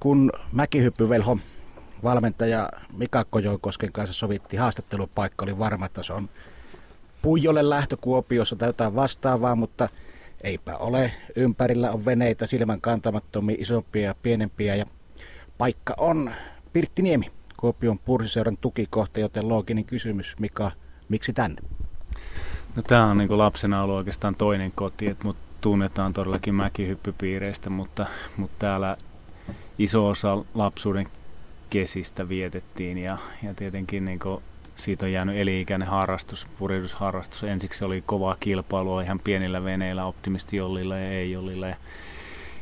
kun mäkihyppyvelho valmentaja Mika Kojoikosken kanssa sovitti haastattelupaikka, oli varma, että se on Puijolle lähtö Kuopiossa tai jotain vastaavaa, mutta eipä ole. Ympärillä on veneitä silmän kantamattomia, isompia ja pienempiä ja paikka on Pirttiniemi, Kuopion pursiseuran tukikohta, joten looginen kysymys, Mika, miksi tänne? No, tämä on niin lapsena ollut oikeastaan toinen koti, että mut tunnetaan todellakin mäkihyppypiireistä, mutta, mutta täällä iso osa lapsuuden kesistä vietettiin ja, ja tietenkin niin siitä on jäänyt eli-ikäinen harrastus, puridusharrastus. Ensiksi oli kovaa kilpailua ihan pienillä veneillä, optimistijollilla ja ei-jollilla. Ja,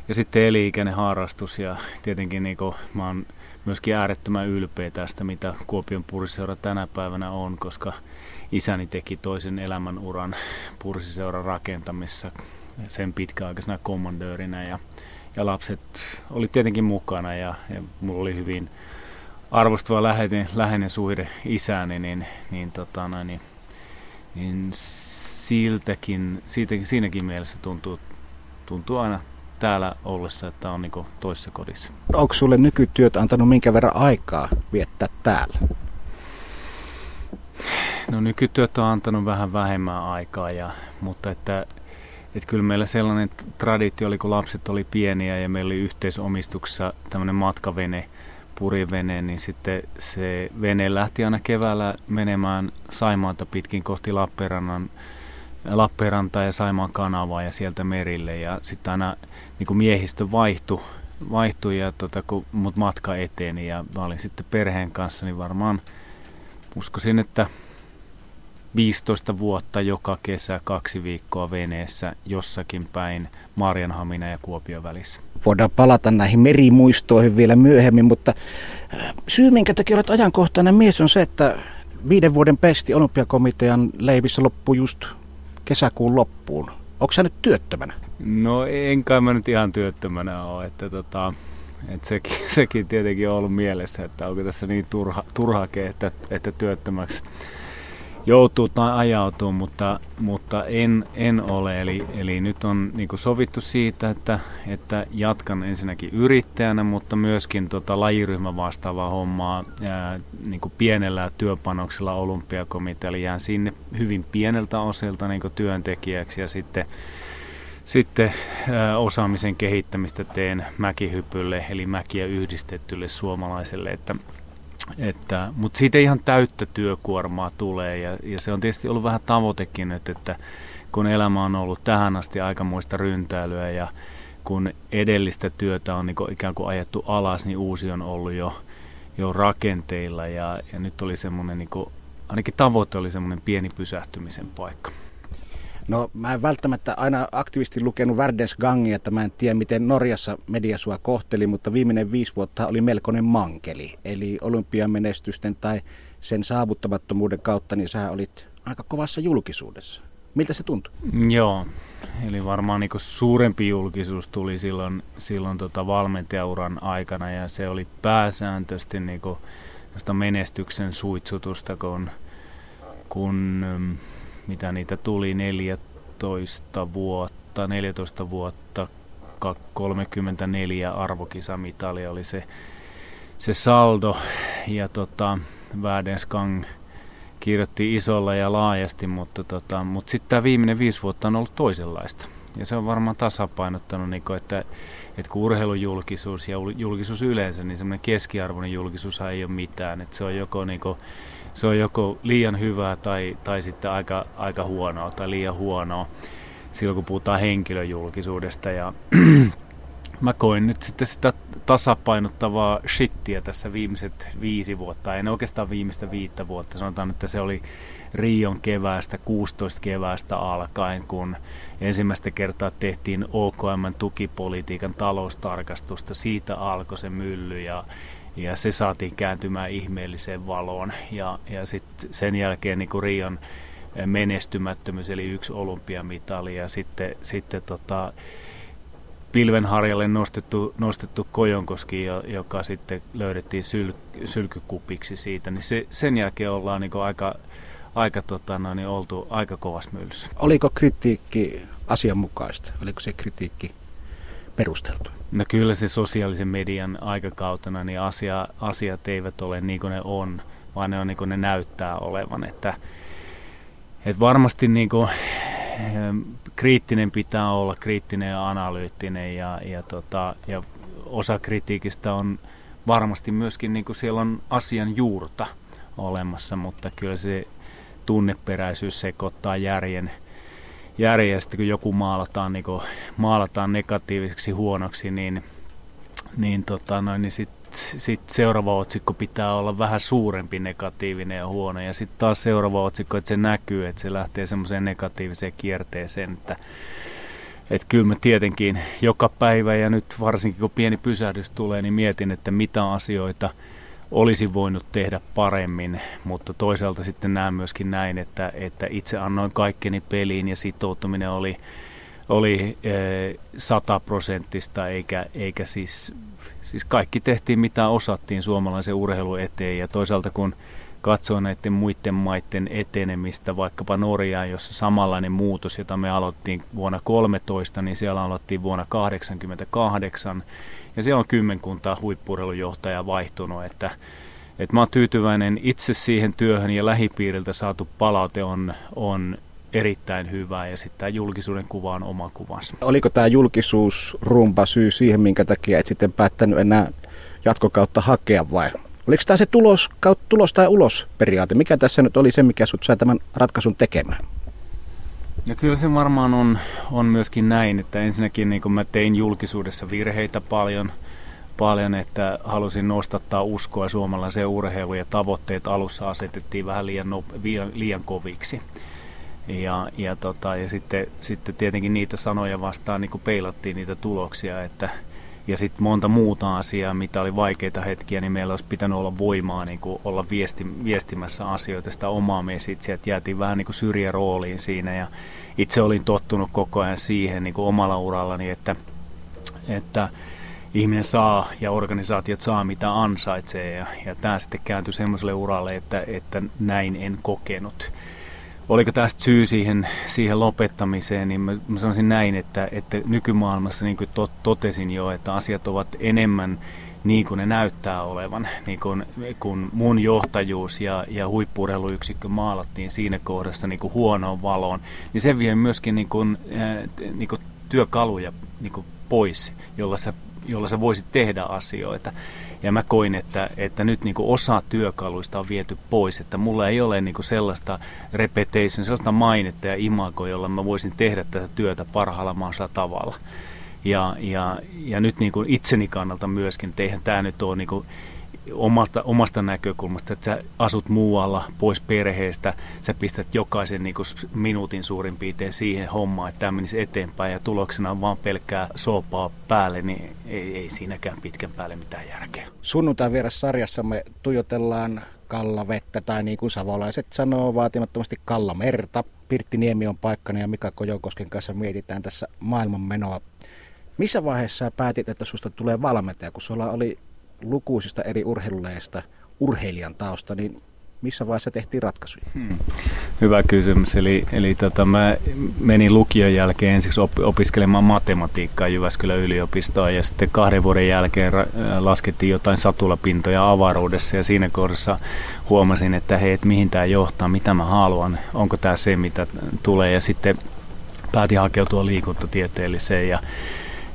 ja sitten eli-ikäinen harrastus ja tietenkin niin kuin, mä oon myöskin äärettömän ylpeä tästä, mitä Kuopion puriseura tänä päivänä on, koska isäni teki toisen elämän uran pursiseuran rakentamissa sen pitkäaikaisena kommandöörinä ja, ja lapset oli tietenkin mukana ja, ja mulla oli hyvin arvostava läheinen, läheinen suhde isääni, niin, niin, tota, no, niin, niin siltäkin, siitäkin, siinäkin mielessä tuntuu, tuntuu aina täällä ollessa, että on niin toisessa kodissa. Onko sulle nykytyöt antanut minkä verran aikaa viettää täällä? No nykytyöt on antanut vähän vähemmän aikaa, ja, mutta että, että kyllä meillä sellainen traditio oli, kun lapset oli pieniä ja meillä oli yhteisomistuksessa tämmöinen matkavene, purivene, niin sitten se vene lähti aina keväällä menemään Saimaata pitkin kohti Lappeenrannan Lappeenrantaa ja Saimaan kanavaa ja sieltä merille. Ja sitten aina niin kuin miehistö vaihtui, vaihtui ja tota, kun mut matka eteni ja mä olin sitten perheen kanssa, niin varmaan uskoisin, että 15 vuotta joka kesä kaksi viikkoa veneessä jossakin päin Marjanhamina ja Kuopion välissä. Voidaan palata näihin merimuistoihin vielä myöhemmin, mutta äh, syy minkä takia olet ajankohtainen mies on se, että viiden vuoden pesti olympiakomitean leivissä loppuu just kesäkuun loppuun. Onko sä nyt työttömänä? No en kai mä nyt ihan työttömänä ole, että tota, että sekin, sekin tietenkin on ollut mielessä, että onko tässä niin turha, turhake, että, että työttömäksi joutuu tai ajautuu, mutta, mutta en, en ole. Eli, eli nyt on niin sovittu siitä, että, että jatkan ensinnäkin yrittäjänä, mutta myöskin tota lajiryhmä vastaavaa hommaa ää, niin pienellä työpanoksella olympiakomitea. Eli jään sinne hyvin pieneltä osilta niin työntekijäksi ja sitten sitten osaamisen kehittämistä teen mäkihypylle, eli mäkiä yhdistettylle suomalaiselle, että että, mutta siitä ihan täyttä työkuormaa tulee ja, ja se on tietysti ollut vähän tavoitekin, että, että kun elämä on ollut tähän asti aikamoista ryntäilyä ja kun edellistä työtä on niin kuin ikään kuin ajettu alas, niin uusi on ollut jo, jo rakenteilla ja, ja nyt oli semmoinen, niin kuin, ainakin tavoite oli semmoinen pieni pysähtymisen paikka. No mä en välttämättä aina aktiivisesti lukenut Gangia, että mä en tiedä miten Norjassa media sua kohteli, mutta viimeinen viisi vuotta oli melkoinen mankeli. Eli olympiamenestysten tai sen saavuttamattomuuden kautta, niin sä olit aika kovassa julkisuudessa. Miltä se tuntui? Joo, eli varmaan niin suurempi julkisuus tuli silloin, silloin tota valmentajauran aikana ja se oli pääsääntöisesti niin menestyksen suitsutusta, kun, kun mitä niitä tuli 14 vuotta, 14 vuotta, 34 arvokisamitalia oli se, se saldo. Ja tota, Vädenskang kirjoitti isolla ja laajasti, mutta, tota, mutta sitten tämä viimeinen viisi vuotta on ollut toisenlaista. Ja se on varmaan tasapainottanut, niin kuin, että, että kun urheilujulkisuus ja julkisuus yleensä, niin semmoinen keskiarvoinen julkisuus ei ole mitään. Että se on joko niin kuin, se on joko liian hyvää tai, tai sitten aika, aika huonoa tai liian huonoa silloin kun puhutaan henkilöjulkisuudesta. Ja mä koin nyt sitten sitä tasapainottavaa shittiä tässä viimeiset viisi vuotta, en oikeastaan viimeistä viittä vuotta, sanotaan, että se oli Rion keväästä, 16 keväästä alkaen, kun ensimmäistä kertaa tehtiin OKM tukipolitiikan taloustarkastusta, siitä alkoi se mylly ja ja se saatiin kääntymään ihmeelliseen valoon. Ja, ja sitten sen jälkeen niin Rion menestymättömyys, eli yksi olympiamitali ja sitten, sitten tota, pilvenharjalle nostettu, nostettu Kojonkoski, joka sitten löydettiin syl, sylkykupiksi siitä, niin se, sen jälkeen ollaan niin aika, aika tota, no, niin oltu aika kovassa myllyssä. Oliko kritiikki asianmukaista? Oliko se kritiikki perusteltu? No kyllä se sosiaalisen median aikakautena niin asia, asiat eivät ole niin kuin ne on, vaan ne on niin kuin ne näyttää olevan. Että, että varmasti niin kuin, kriittinen pitää olla, kriittinen ja analyyttinen ja, ja, tota, ja osa kritiikistä on varmasti myöskin niin kuin siellä on asian juurta olemassa, mutta kyllä se tunneperäisyys sekoittaa järjen, järjestä, kun joku maalataan, niin kuin, maalataan negatiiviseksi huonoksi, niin, niin, tota, noin, niin sitten sit seuraava otsikko pitää olla vähän suurempi negatiivinen ja huono. Ja sitten taas seuraava otsikko, että se näkyy, että se lähtee semmoiseen negatiiviseen kierteeseen, että että kyllä mä tietenkin joka päivä ja nyt varsinkin kun pieni pysähdys tulee, niin mietin, että mitä asioita olisi voinut tehdä paremmin, mutta toisaalta sitten näen myöskin näin, että, että itse annoin kaikkeni peliin ja sitoutuminen oli, oli sataprosenttista eikä, eikä siis, siis kaikki tehtiin mitä osattiin suomalaisen urheilun eteen. Ja toisaalta kun katsoo näiden muiden maiden etenemistä, vaikkapa Norjaan, jossa samanlainen muutos, jota me aloittiin vuonna 13, niin siellä aloittiin vuonna 88 ja siellä on kymmenkunta huippurheilujohtajaa vaihtunut, että, että mä oon tyytyväinen itse siihen työhön ja lähipiiriltä saatu palaute on, on erittäin hyvä ja sitten tämä julkisuuden kuva on oma kuvansa. Oliko tämä julkisuusrumpa syy siihen, minkä takia et sitten päättänyt enää jatkokautta hakea vai Oliko tämä se tulos, tulos tai ulos periaate? Mikä tässä nyt oli se, mikä sut sai tämän ratkaisun tekemään? No kyllä se varmaan on, on myöskin näin, että ensinnäkin niin mä tein julkisuudessa virheitä paljon, paljon, että halusin nostattaa uskoa suomalaiseen urheiluun ja tavoitteet alussa asetettiin vähän liian, no, liian koviksi. Ja, ja, tota, ja sitten, sitten tietenkin niitä sanoja vastaan niin peilattiin niitä tuloksia, että, ja sitten monta muuta asiaa, mitä oli vaikeita hetkiä, niin meillä olisi pitänyt olla voimaa niin kuin olla viesti, viestimässä asioita sitä omaa mesitsiä, että jäätiin vähän niin kuin syrjärooliin siinä. Ja itse olin tottunut koko ajan siihen niin kuin omalla urallani, että, että ihminen saa ja organisaatiot saa mitä ansaitsee. Ja, ja tämä sitten kääntyi semmoiselle uralle, että, että näin en kokenut oliko tästä syy siihen, siihen lopettamiseen, niin mä, mä sanoisin näin, että, että nykymaailmassa, niin kuin tot, totesin jo, että asiat ovat enemmän niin kuin ne näyttää olevan, niin kuin, kun mun johtajuus ja, ja huippuurheiluyksikkö maalattiin siinä kohdassa niin kuin huonoon valoon, niin se vie myöskin niin kuin, äh, niin kuin työkaluja niin kuin pois, jolla sä, jolla sä voisit tehdä asioita. Ja mä koin, että, että nyt niin kuin osa työkaluista on viety pois, että mulla ei ole niin kuin sellaista repetition, sellaista mainetta ja imagoa, jolla mä voisin tehdä tätä työtä parhaalla maansa tavalla. Ja, ja, ja nyt niin kuin itseni kannalta myöskin, että eihän tämä nyt ole niin kuin omasta, omasta näkökulmasta, että sä asut muualla pois perheestä, sä pistät jokaisen niin kuin minuutin suurin piirtein siihen hommaan, että tämä menisi eteenpäin ja tuloksena on vaan pelkkää soopaa päälle, niin ei, ei siinäkään pitkän päälle mitään järkeä. Sunnuntain vieressä sarjassamme tuijotellaan kallavettä tai niin kuin savolaiset sanoo vaatimattomasti kallamerta. Pirtti Niemi on paikkana ja Mika Kojokosken kanssa mietitään tässä maailmanmenoa. Missä vaiheessa päätit, että susta tulee valmentaja, kun sulla oli lukuisista eri urheiluleista urheilijan tausta, niin missä vaiheessa tehtiin ratkaisuja? Hmm. Hyvä kysymys. Eli, eli tota, mä menin lukion jälkeen ensiksi op, opiskelemaan matematiikkaa Jyväskylän yliopistoon ja sitten kahden vuoden jälkeen ra- laskettiin jotain satulapintoja avaruudessa ja siinä kohdassa huomasin, että hei, et mihin tämä johtaa, mitä mä haluan, onko tämä se, mitä tulee ja sitten päätin hakeutua liikuntatieteelliseen ja,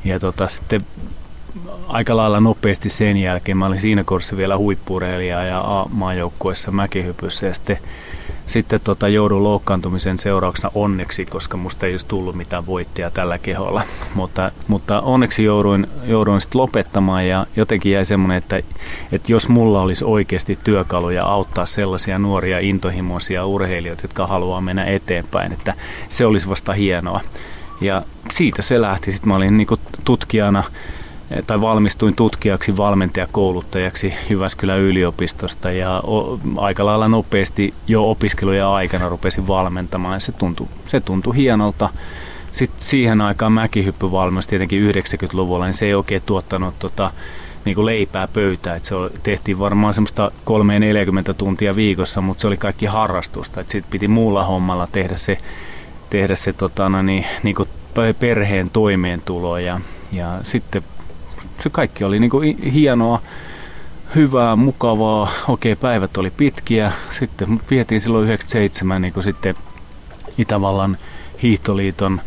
ja tota, sitten aika lailla nopeasti sen jälkeen. Mä olin siinä kohdassa vielä huippureilija ja A-maajoukkuessa mäkihypyssä ja sitten, sitten tota, joudun loukkaantumisen seurauksena onneksi, koska musta ei olisi tullut mitään voittia tällä keholla. Mutta, mutta onneksi jouduin, jouduin sitten lopettamaan ja jotenkin jäi semmoinen, että, että jos mulla olisi oikeasti työkaluja auttaa sellaisia nuoria intohimoisia urheilijoita, jotka haluaa mennä eteenpäin, että se olisi vasta hienoa. Ja siitä se lähti. Sitten mä olin niin tutkijana tai valmistuin tutkijaksi, valmentajakouluttajaksi Jyväskylän yliopistosta ja aika lailla nopeasti jo opiskelujen aikana rupesin valmentamaan. Se tuntui, se tuntui hienolta. Sitten siihen aikaan mäkihyppyvalmennus tietenkin 90-luvulla, niin se ei oikein tuottanut tota, niin kuin leipää pöytää. Et se tehtiin varmaan semmoista 3-40 tuntia viikossa, mutta se oli kaikki harrastusta. Sitten piti muulla hommalla tehdä se, tehdä se tota, no niin, niin kuin perheen toimeentulo ja ja sitten se kaikki oli niin kuin hienoa, hyvää, mukavaa. Okei, päivät oli pitkiä. Sitten vietiin silloin 97 niin kuin sitten Itävallan hiihtoliiton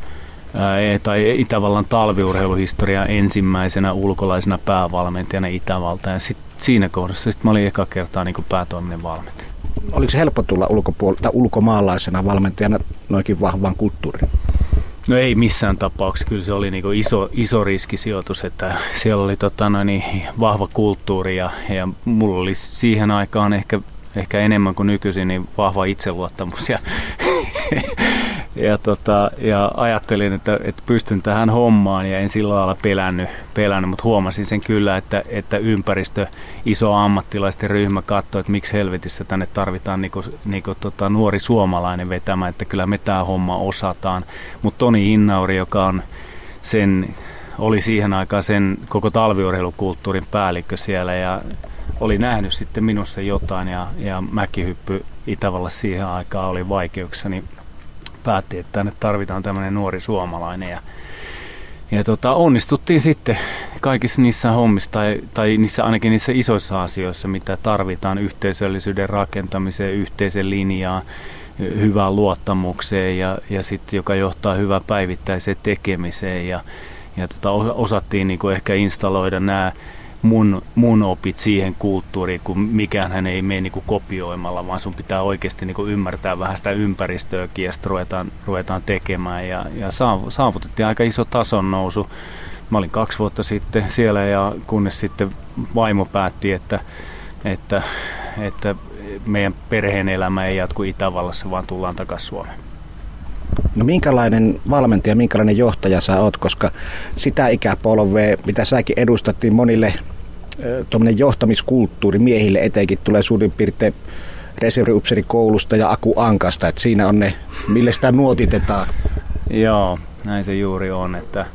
ää, tai Itävallan talviurheiluhistoria ensimmäisenä ulkolaisena päävalmentajana Itävalta. Ja sit siinä kohdassa sit mä olin eka kertaa niin päätoiminen valmentaja. Oliko se helppo tulla ulkopuol- ulkomaalaisena valmentajana noinkin vahvaan kulttuuriin? No ei missään tapauksessa. Kyllä se oli niin iso, iso riskisijoitus, että siellä oli tota noin, niin vahva kulttuuri ja, ja mulla oli siihen aikaan ehkä, ehkä enemmän kuin nykyisin niin vahva itseluottamus ja ja, tota, ja ajattelin, että, että pystyn tähän hommaan ja en sillä lailla pelännyt, pelännyt mutta huomasin sen kyllä, että, että ympäristö, iso ammattilaisten ryhmä katsoi, että miksi helvetissä tänne tarvitaan niinku, niinku tota, nuori suomalainen vetämään, että kyllä me tämä homma osataan. Mutta Toni Innauri, joka on sen, oli siihen aikaan sen koko talviurheilukulttuurin päällikkö siellä ja oli nähnyt sitten minussa jotain ja, ja mäkihyppy Itävallassa siihen aikaan oli vaikeuksia, niin päätti, että tänne tarvitaan tämmöinen nuori suomalainen ja ja tota, onnistuttiin sitten kaikissa niissä hommissa, tai, tai niissä, ainakin niissä isoissa asioissa, mitä tarvitaan yhteisöllisyyden rakentamiseen, yhteisen linjaan, hyvään luottamukseen ja, ja sitten joka johtaa hyvään päivittäiseen tekemiseen ja, ja tota, osattiin niin ehkä installoida nämä mun, mun opit siihen kulttuuriin, kun mikään hän ei mene niin kuin kopioimalla, vaan sun pitää oikeasti niin kuin ymmärtää vähän sitä ympäristöäkin ja sitten ruvetaan, ruvetaan tekemään. Ja, ja saavutettiin aika iso tason nousu. Mä olin kaksi vuotta sitten siellä ja kunnes sitten vaimo päätti, että, että, että meidän perheen elämä ei jatku Itävallassa, vaan tullaan takaisin Suomeen. No minkälainen valmentaja, minkälainen johtaja sä oot, koska sitä ikäpolvea, mitä säkin edustattiin monille tuommoinen johtamiskulttuuri miehille etenkin tulee suurin piirtein reserviupserikoulusta ja Aku Ankasta, että siinä on ne, millä sitä nuotitetaan. Joo, näin se juuri on, että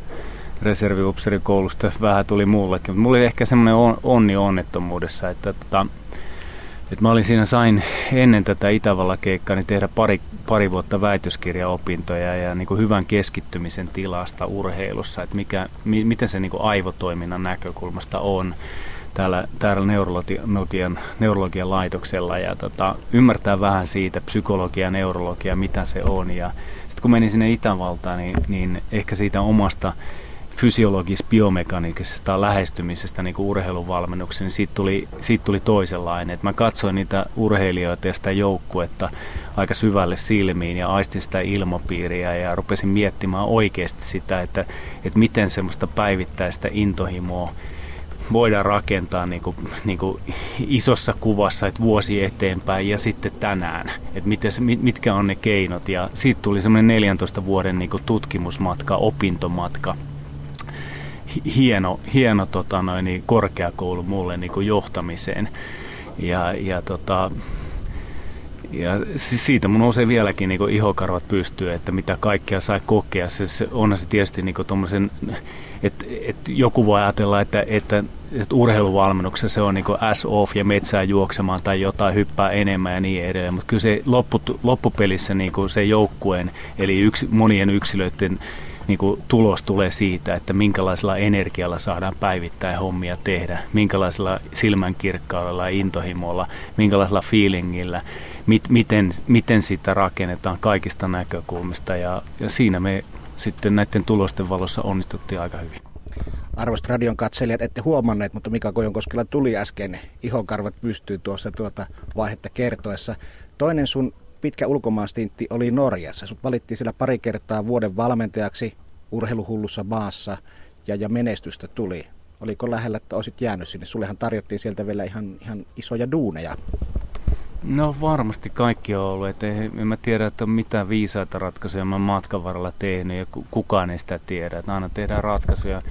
reserviupserikoulusta vähän tuli mullekin, mutta mulla oli ehkä semmoinen onni onnettomuudessa, että tota, et mä olin siinä, sain ennen tätä Itävalla keikkaa niin tehdä pari, pari vuotta väitöskirjaopintoja ja niin kuin hyvän keskittymisen tilasta urheilussa, että mikä, mi, miten se niin kuin aivotoiminnan näkökulmasta on täällä, täällä neurologian, neurologian laitoksella ja tota, ymmärtää vähän siitä psykologia neurologia, mitä se on. Ja sitten kun menin sinne Itävaltaan, niin, niin ehkä siitä omasta fysiologis-biomekanisesta lähestymisestä niin urheiluvalmennuksen, niin siitä tuli, siitä tuli toisenlainen. Et mä katsoin niitä urheilijoita ja sitä joukkuetta aika syvälle silmiin ja aistin sitä ilmapiiriä ja rupesin miettimään oikeasti sitä, että, että miten semmoista päivittäistä intohimoa voidaan rakentaa niin kuin, niin kuin isossa kuvassa, että vuosi eteenpäin ja sitten tänään, että miten, mitkä on ne keinot. Ja siitä tuli semmoinen 14 vuoden niin kuin tutkimusmatka, opintomatka, hieno, hieno tota noin, niin korkeakoulu mulle niin kuin johtamiseen. Ja, ja, tota, ja siitä mun nousee vieläkin niin ihokarvat pystyy, että mitä kaikkea sai kokea. Se, se onhan se tietysti niin tommosen, että, että joku voi ajatella, että, että, että urheiluvalmennuksessa se on niin S-off ja metsää juoksemaan tai jotain hyppää enemmän ja niin edelleen. Mutta kyllä se loppu, loppupelissä niin se joukkueen, eli yksi, monien yksilöiden niin kuin tulos tulee siitä, että minkälaisella energialla saadaan päivittäin hommia tehdä, minkälaisella silmänkirkkaudella ja intohimolla, minkälaisella feelingillä, mit, miten, miten sitä rakennetaan kaikista näkökulmista ja, ja siinä me sitten näiden tulosten valossa onnistuttiin aika hyvin. Arvoisat radion katselijat, ette huomanneet, mutta Mika Kojonkoskella tuli äsken ihonkarvat pystyy tuossa tuota vaihetta kertoessa. Toinen sun pitkä ulkomaanstintti oli Norjassa. Sut valittiin siellä pari kertaa vuoden valmentajaksi urheiluhullussa maassa ja, ja menestystä tuli. Oliko lähellä, että olisit jäänyt sinne? Sullehan tarjottiin sieltä vielä ihan, ihan isoja duuneja. No varmasti kaikki on ollut. Et en mä tiedä, että on mitään viisaita ratkaisuja mä matkan varrella tehnyt ja kukaan ei sitä tiedä. Että aina tehdään ratkaisuja.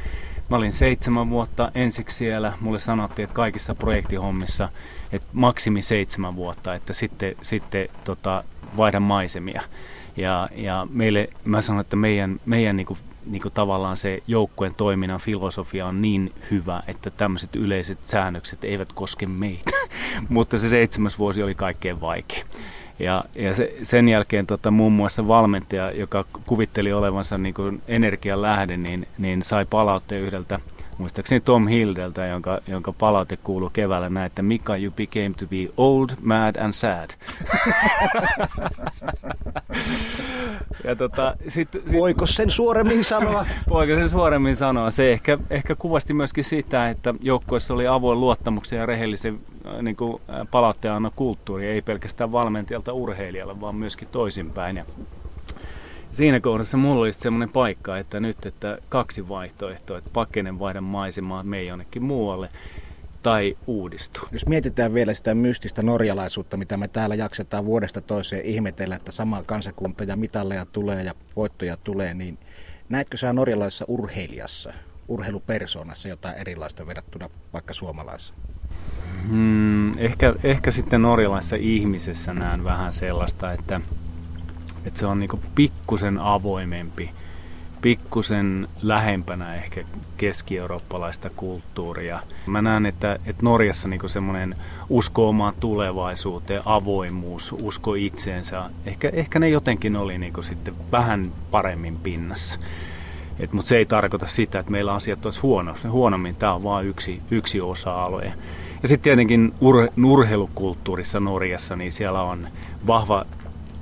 Mä olin seitsemän vuotta ensiksi siellä. Mulle sanottiin, että kaikissa projektihommissa, että maksimi seitsemän vuotta, että sitten, sitten tota, vaihda maisemia. Ja, ja meille, mä sanon, että meidän, meidän niin kuin, niin kuin tavallaan se joukkueen toiminnan filosofia on niin hyvä, että tämmöiset yleiset säännökset eivät koske meitä. Mutta se seitsemäs vuosi oli kaikkein vaikein. Ja, ja se, sen jälkeen tota, muun muassa valmentaja, joka kuvitteli olevansa niin energian lähde, niin, niin sai palautteen yhdeltä muistaakseni Tom Hildeltä, jonka, jonka palaute kuuluu keväällä näin, että Mika, you became to be old, mad and sad. ja tota, sit, Voiko sen suoremmin sanoa? Voiko sen suoremmin sanoa? Se ehkä, ehkä kuvasti myöskin sitä, että joukkueessa oli avoin luottamuksen ja rehellisen äh, niin kuin, äh, palautteen kulttuuri, ei pelkästään valmentajalta urheilijalle, vaan myöskin toisinpäin. Ja siinä kohdassa mulla oli semmoinen paikka, että nyt että kaksi vaihtoehtoa, että pakenen vaihdan maisemaa, me jonnekin muualle tai uudistu. Jos mietitään vielä sitä mystistä norjalaisuutta, mitä me täällä jaksetaan vuodesta toiseen ihmetellä, että sama kansakunta ja mitalleja tulee ja voittoja tulee, niin näetkö sä norjalaisessa urheilijassa, urheilupersoonassa jotain erilaista verrattuna vaikka suomalaisessa? Hmm, ehkä, ehkä sitten norjalaisessa ihmisessä näen vähän sellaista, että että se on niinku pikkusen avoimempi, pikkusen lähempänä ehkä keski-eurooppalaista kulttuuria. Mä näen, että, että Norjassa niinku semmoinen usko omaan tulevaisuuteen, avoimuus, usko itseensä, ehkä, ehkä ne jotenkin oli niinku sitten vähän paremmin pinnassa. Mutta se ei tarkoita sitä, että meillä asiat olisi huono, huonommin. Tämä on vain yksi, yksi osa-alue. Ja sitten tietenkin ur, urheilukulttuurissa Norjassa, niin siellä on vahva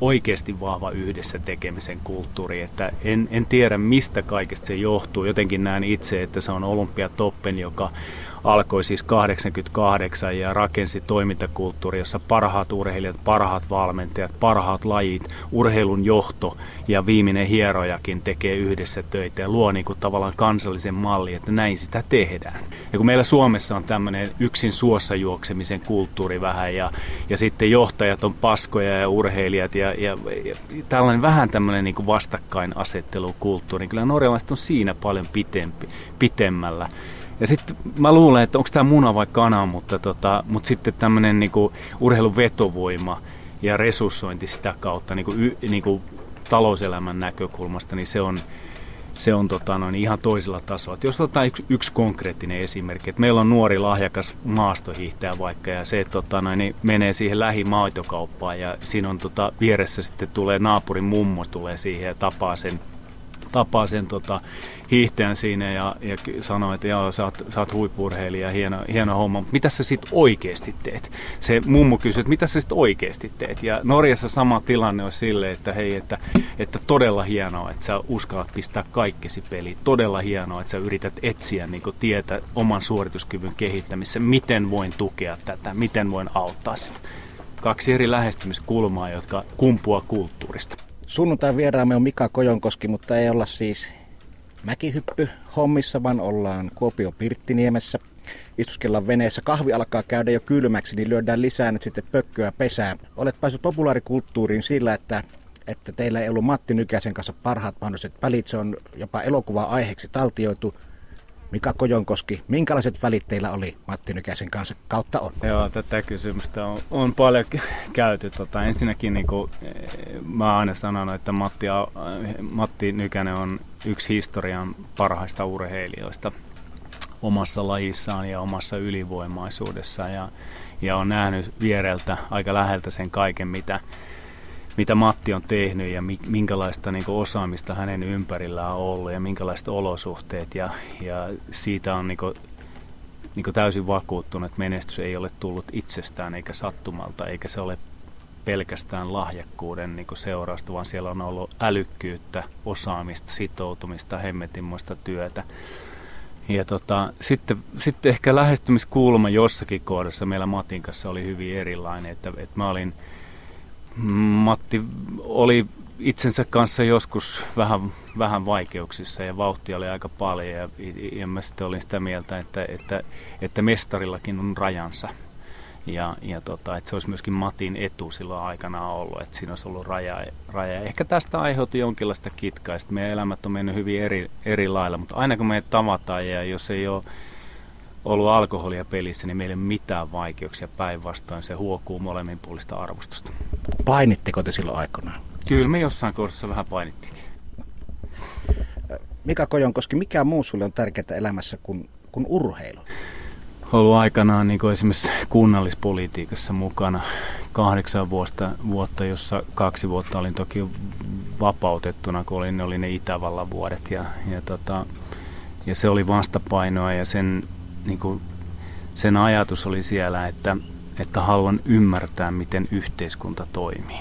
oikeasti vahva yhdessä tekemisen kulttuuri, että en, en tiedä mistä kaikesta se johtuu. Jotenkin näen itse, että se on Olympiatoppen, joka alkoi siis 88 ja rakensi toimintakulttuuri, jossa parhaat urheilijat, parhaat valmentajat, parhaat lajit, urheilun johto ja viimeinen hierojakin tekee yhdessä töitä ja luo niin kuin tavallaan kansallisen malli, että näin sitä tehdään. Ja kun meillä Suomessa on tämmöinen yksin suossa juoksemisen kulttuuri vähän ja, ja sitten johtajat on paskoja ja urheilijat ja, ja, ja tällainen vähän tämmöinen niin kuin vastakkainasettelukulttuuri, niin kyllä norjalaiset on siinä paljon pitempi, pitemmällä. Ja sitten mä luulen, että onko tämä muna vai kana, mutta, tota, mutta sitten tämmöinen niinku urheilun vetovoima ja resurssointi sitä kautta niinku, y, niinku talouselämän näkökulmasta, niin se on, se on tota, noin ihan toisella tasolla. jos otetaan yksi, yksi konkreettinen esimerkki, että meillä on nuori lahjakas maastohiihtäjä vaikka, ja se tota, noin, niin menee siihen lähimaitokauppaan, ja siinä on tota, vieressä sitten tulee naapurin mummo tulee siihen ja tapaa sen, tapaa sen tota, hiihtäjän siinä ja, ja sanoi, että joo, sä oot, sä oot huippurheilija, hieno, hieno homma. Mitä sä sit oikeasti teet? Se mummo kysyi, että mitä sä sit oikeasti teet? Ja Norjassa sama tilanne on sille, että hei, että, että todella hienoa, että sä uskallat pistää kaikkesi peliin. Todella hienoa, että sä yrität etsiä niin tietä oman suorituskyvyn kehittämisessä. Miten voin tukea tätä? Miten voin auttaa sitä? Kaksi eri lähestymiskulmaa, jotka kumpuaa kulttuurista. Sunnuntai vieraamme on Mika Kojonkoski, mutta ei olla siis mäkihyppy hommissa, vaan ollaan Kuopio Pirttiniemessä. Istuskellaan veneessä, kahvi alkaa käydä jo kylmäksi, niin lyödään lisää nyt sitten pökköä pesää. Olet päässyt populaarikulttuuriin sillä, että, että teillä ei ollut Matti Nykäsen kanssa parhaat mahdolliset välit. Se on jopa elokuva-aiheeksi taltioitu. Mika Kojonkoski, minkälaiset välit teillä oli Matti Nykäsen kanssa kautta on? Joo, tätä kysymystä on, on paljon käyty. Tota, ensinnäkin niin kuin, mä aina sanon, että Matti, Matti Nykänen on yksi historian parhaista urheilijoista omassa lajissaan ja omassa ylivoimaisuudessaan ja, ja on nähnyt viereltä aika läheltä sen kaiken, mitä, mitä Matti on tehnyt ja minkälaista niin kuin, osaamista hänen ympärillään on ollut ja minkälaiset olosuhteet ja, ja siitä on niin kuin, niin kuin täysin vakuuttunut, että menestys ei ole tullut itsestään eikä sattumalta eikä se ole pelkästään lahjakkuuden niin seurausta, vaan siellä on ollut älykkyyttä, osaamista, sitoutumista, hemmetinmoista työtä. Ja tota, sitten, sitten ehkä lähestymiskulma jossakin kohdassa meillä Matin kanssa oli hyvin erilainen, että, että mä olin, Matti oli itsensä kanssa joskus vähän, vähän vaikeuksissa ja vauhtia oli aika paljon ja, ja mä sitten olin sitä mieltä, että, että, että mestarillakin on rajansa ja, ja tota, että se olisi myöskin Matin etu silloin aikana ollut, että siinä olisi ollut raja. raja. Ehkä tästä aiheutui jonkinlaista kitkaa, meidän elämät on mennyt hyvin eri, eri lailla, mutta aina kun meidät tavataan ja jos ei ole ollut alkoholia pelissä, niin meillä ei ole mitään vaikeuksia päinvastoin. Se huokuu molemmin puolista arvostusta. Painitteko te silloin aikanaan? Kyllä me jossain kohdassa vähän painittiinkin. Mika Kojonkoski, mikä muu sulle on tärkeää elämässä kuin, kuin urheilu? ollut aikanaan niin esimerkiksi kunnallispolitiikassa mukana kahdeksan vuotta, vuotta, jossa kaksi vuotta olin toki vapautettuna, kun olin, ne oli ne Itävallan vuodet. Ja, ja, tota, ja se oli vastapainoa ja sen, niin kuin, sen ajatus oli siellä, että, että haluan ymmärtää, miten yhteiskunta toimii.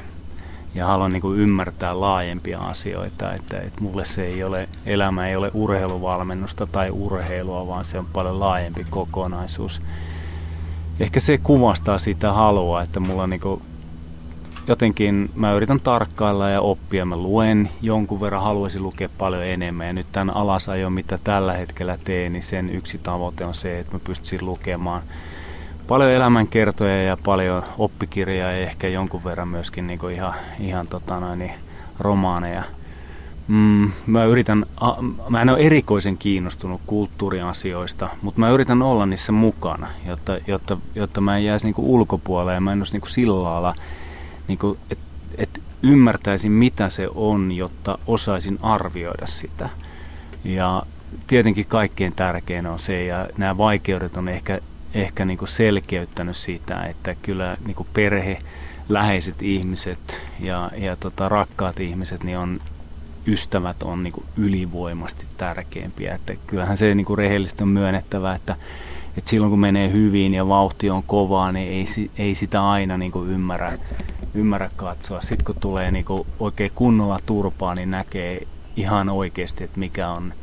Ja haluan niin kuin, ymmärtää laajempia asioita, että, että mulle se ei ole, elämä ei ole urheiluvalmennusta tai urheilua, vaan se on paljon laajempi kokonaisuus ehkä se kuvastaa sitä halua, että mulla niinku jotenkin mä yritän tarkkailla ja oppia. Mä luen jonkun verran, haluaisin lukea paljon enemmän. Ja nyt tämän alasajon, mitä tällä hetkellä teen, niin sen yksi tavoite on se, että mä pystyisin lukemaan paljon elämänkertoja ja paljon oppikirjaa ja ehkä jonkun verran myöskin niin ihan, ihan tota noin, niin romaaneja Mm, mä yritän, mä en ole erikoisen kiinnostunut kulttuuriasioista, mutta mä yritän olla niissä mukana, jotta, jotta, jotta mä en jäisi niinku ulkopuolelle ja mä en olisi niinku sillä lailla, niinku, että et ymmärtäisin mitä se on, jotta osaisin arvioida sitä. Ja tietenkin kaikkein tärkein on se, ja nämä vaikeudet on ehkä, ehkä niinku selkeyttänyt sitä, että kyllä niinku perhe, läheiset ihmiset ja, ja tota, rakkaat ihmiset niin on ystävät on niin kuin ylivoimasti tärkeimpiä. Että kyllähän se niin kuin rehellisesti on myönnettävä, että, että silloin kun menee hyvin ja vauhti on kovaa, niin ei, ei sitä aina niin kuin ymmärrä, ymmärrä katsoa. Sitten kun tulee niin kuin oikein kunnolla turpaa, niin näkee ihan oikeasti, että mikä on,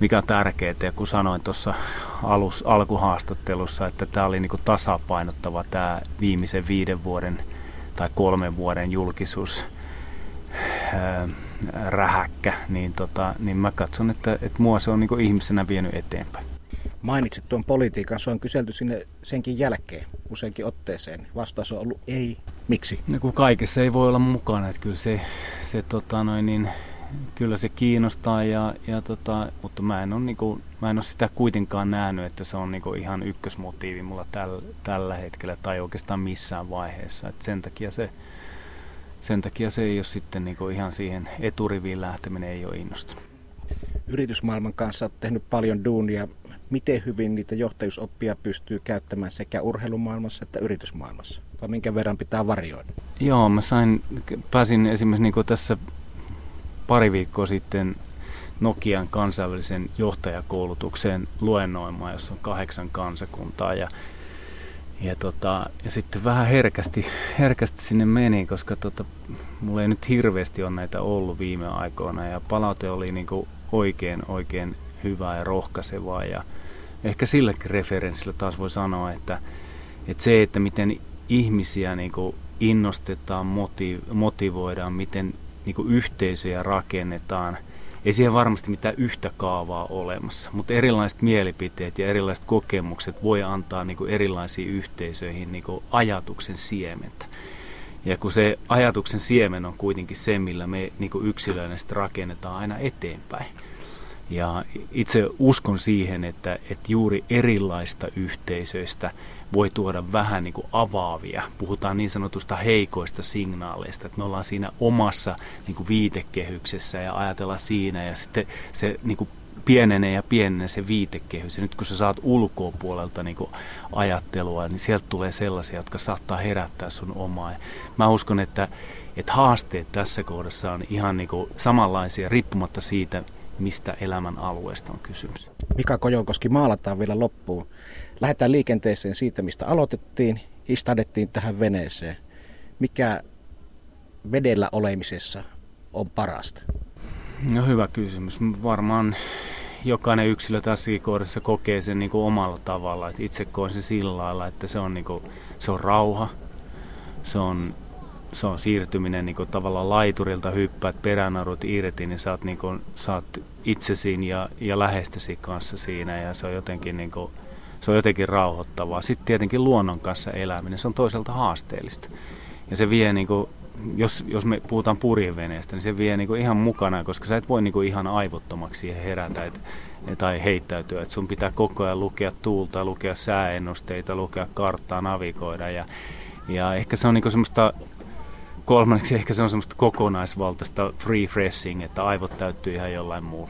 mikä on tärkeää. Ja kun sanoin tuossa alus, alkuhaastattelussa, että tämä oli niin kuin tasapainottava tämä viimeisen viiden vuoden tai kolmen vuoden julkisuus rähäkkä, niin, tota, niin mä katson, että, että mua se on niin ihmisenä vienyt eteenpäin. Mainitsit tuon politiikan, se on kyselty sinne senkin jälkeen useinkin otteeseen. Vastaus on ollut ei. Miksi? No kun kaikessa ei voi olla mukana, että kyllä se, se tota noin, niin, kyllä se kiinnostaa, ja, ja tota, mutta mä en, ole, niin kuin, mä en ole sitä kuitenkaan nähnyt, että se on niin kuin ihan ykkösmotiivi mulla täl, tällä hetkellä tai oikeastaan missään vaiheessa. Et sen takia se, sen takia se ei ole sitten niin ihan siihen eturiviin lähteminen ei ole innostunut. Yritysmaailman kanssa olet tehnyt paljon duunia. Miten hyvin niitä johtajuusoppia pystyy käyttämään sekä urheilumaailmassa että yritysmaailmassa? Vai minkä verran pitää varjoida? Joo, mä sain, pääsin esimerkiksi niin tässä pari viikkoa sitten Nokian kansainvälisen johtajakoulutukseen luennoimaan, jossa on kahdeksan kansakuntaa. Ja ja, tota, ja sitten vähän herkästi, herkästi sinne meni, koska tota, mulla ei nyt hirveästi ole näitä ollut viime aikoina. Ja palaute oli niinku oikein, oikein hyvää ja rohkaisevaa. Ja ehkä silläkin referenssillä taas voi sanoa, että, että se, että miten ihmisiä niinku innostetaan, motivoidaan, miten niinku yhteisöjä rakennetaan – ei siihen varmasti mitään yhtä kaavaa olemassa, mutta erilaiset mielipiteet ja erilaiset kokemukset voi antaa niin kuin erilaisiin yhteisöihin niin kuin ajatuksen siementä. Ja kun se ajatuksen siemen on kuitenkin se, millä me niin kuin yksilöinä rakennetaan aina eteenpäin. Ja itse uskon siihen, että, että juuri erilaista yhteisöistä voi tuoda vähän niin kuin avaavia. Puhutaan niin sanotusta heikoista signaaleista, että me ollaan siinä omassa niin kuin viitekehyksessä ja ajatella siinä ja sitten se niin kuin pienenee ja pienenee se viitekehys. Ja nyt kun sä saat ulkopuolelta niin kuin ajattelua, niin sieltä tulee sellaisia, jotka saattaa herättää sun omaa. Ja mä uskon, että, että haasteet tässä kohdassa on ihan niin samanlaisia, riippumatta siitä, mistä elämän alueesta on kysymys. Mika Kojokoski maalataan vielä loppuun. Lähdetään liikenteeseen siitä, mistä aloitettiin, istadettiin tähän veneeseen. Mikä vedellä olemisessa on parasta? No hyvä kysymys. Varmaan jokainen yksilö tässä kohdassa kokee sen niin kuin omalla tavalla. Et itse koen se sillä lailla, että se on, niin kuin, se on rauha, se on, se on siirtyminen niin kuin tavallaan laiturilta, hyppäät peränarut irti, niin oot, niin kuin, oot itsesi ja, ja lähestesi kanssa siinä ja se on jotenkin niin kuin, se on jotenkin rauhoittavaa. Sitten tietenkin luonnon kanssa eläminen, se on toisaalta haasteellista. Ja se vie, niin kuin, jos, jos me puhutaan purjeveneestä, niin se vie niin kuin ihan mukana, koska sä et voi niin kuin ihan aivottomaksi siihen herätä et, tai heittäytyä. Et sun pitää koko ajan lukea tuulta, lukea sääennusteita, lukea karttaa, navigoida. Ja, ja ehkä se on niin semmoista kolmanneksi ehkä se on semmoista kokonaisvaltaista free freshing, että aivot täyttyy ihan jollain muulla.